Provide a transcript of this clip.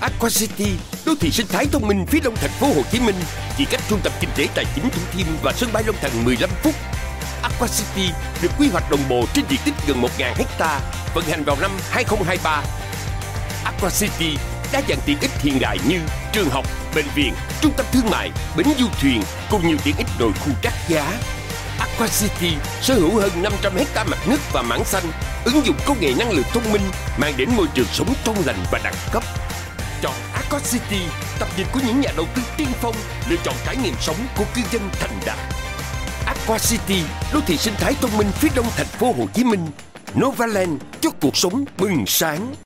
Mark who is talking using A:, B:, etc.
A: Aqua City, đô thị sinh thái thông minh phía đông thành phố Hồ Chí Minh, chỉ cách trung tâm kinh tế tài chính Thủ Thiêm và sân bay Long Thành 15 phút. Aqua City được quy hoạch đồng bộ trên diện tích gần 1.000 hecta, vận hành vào năm 2023. Aqua City đa dạng tiện ích hiện đại như trường học, bệnh viện, trung tâm thương mại, bến du thuyền cùng nhiều tiện ích nội khu đắt giá. Aqua City sở hữu hơn 500 hecta mặt nước và mảng xanh, ứng dụng công nghệ năng lượng thông minh mang đến môi trường sống trong lành và đẳng cấp. Chọn Aqua City, tập nhìn của những nhà đầu tư tiên phong, lựa chọn trải nghiệm sống của cư dân thành đạt. Aqua City, đô thị sinh thái thông minh phía đông thành phố Hồ Chí Minh. Novaland cho cuộc sống bừng sáng.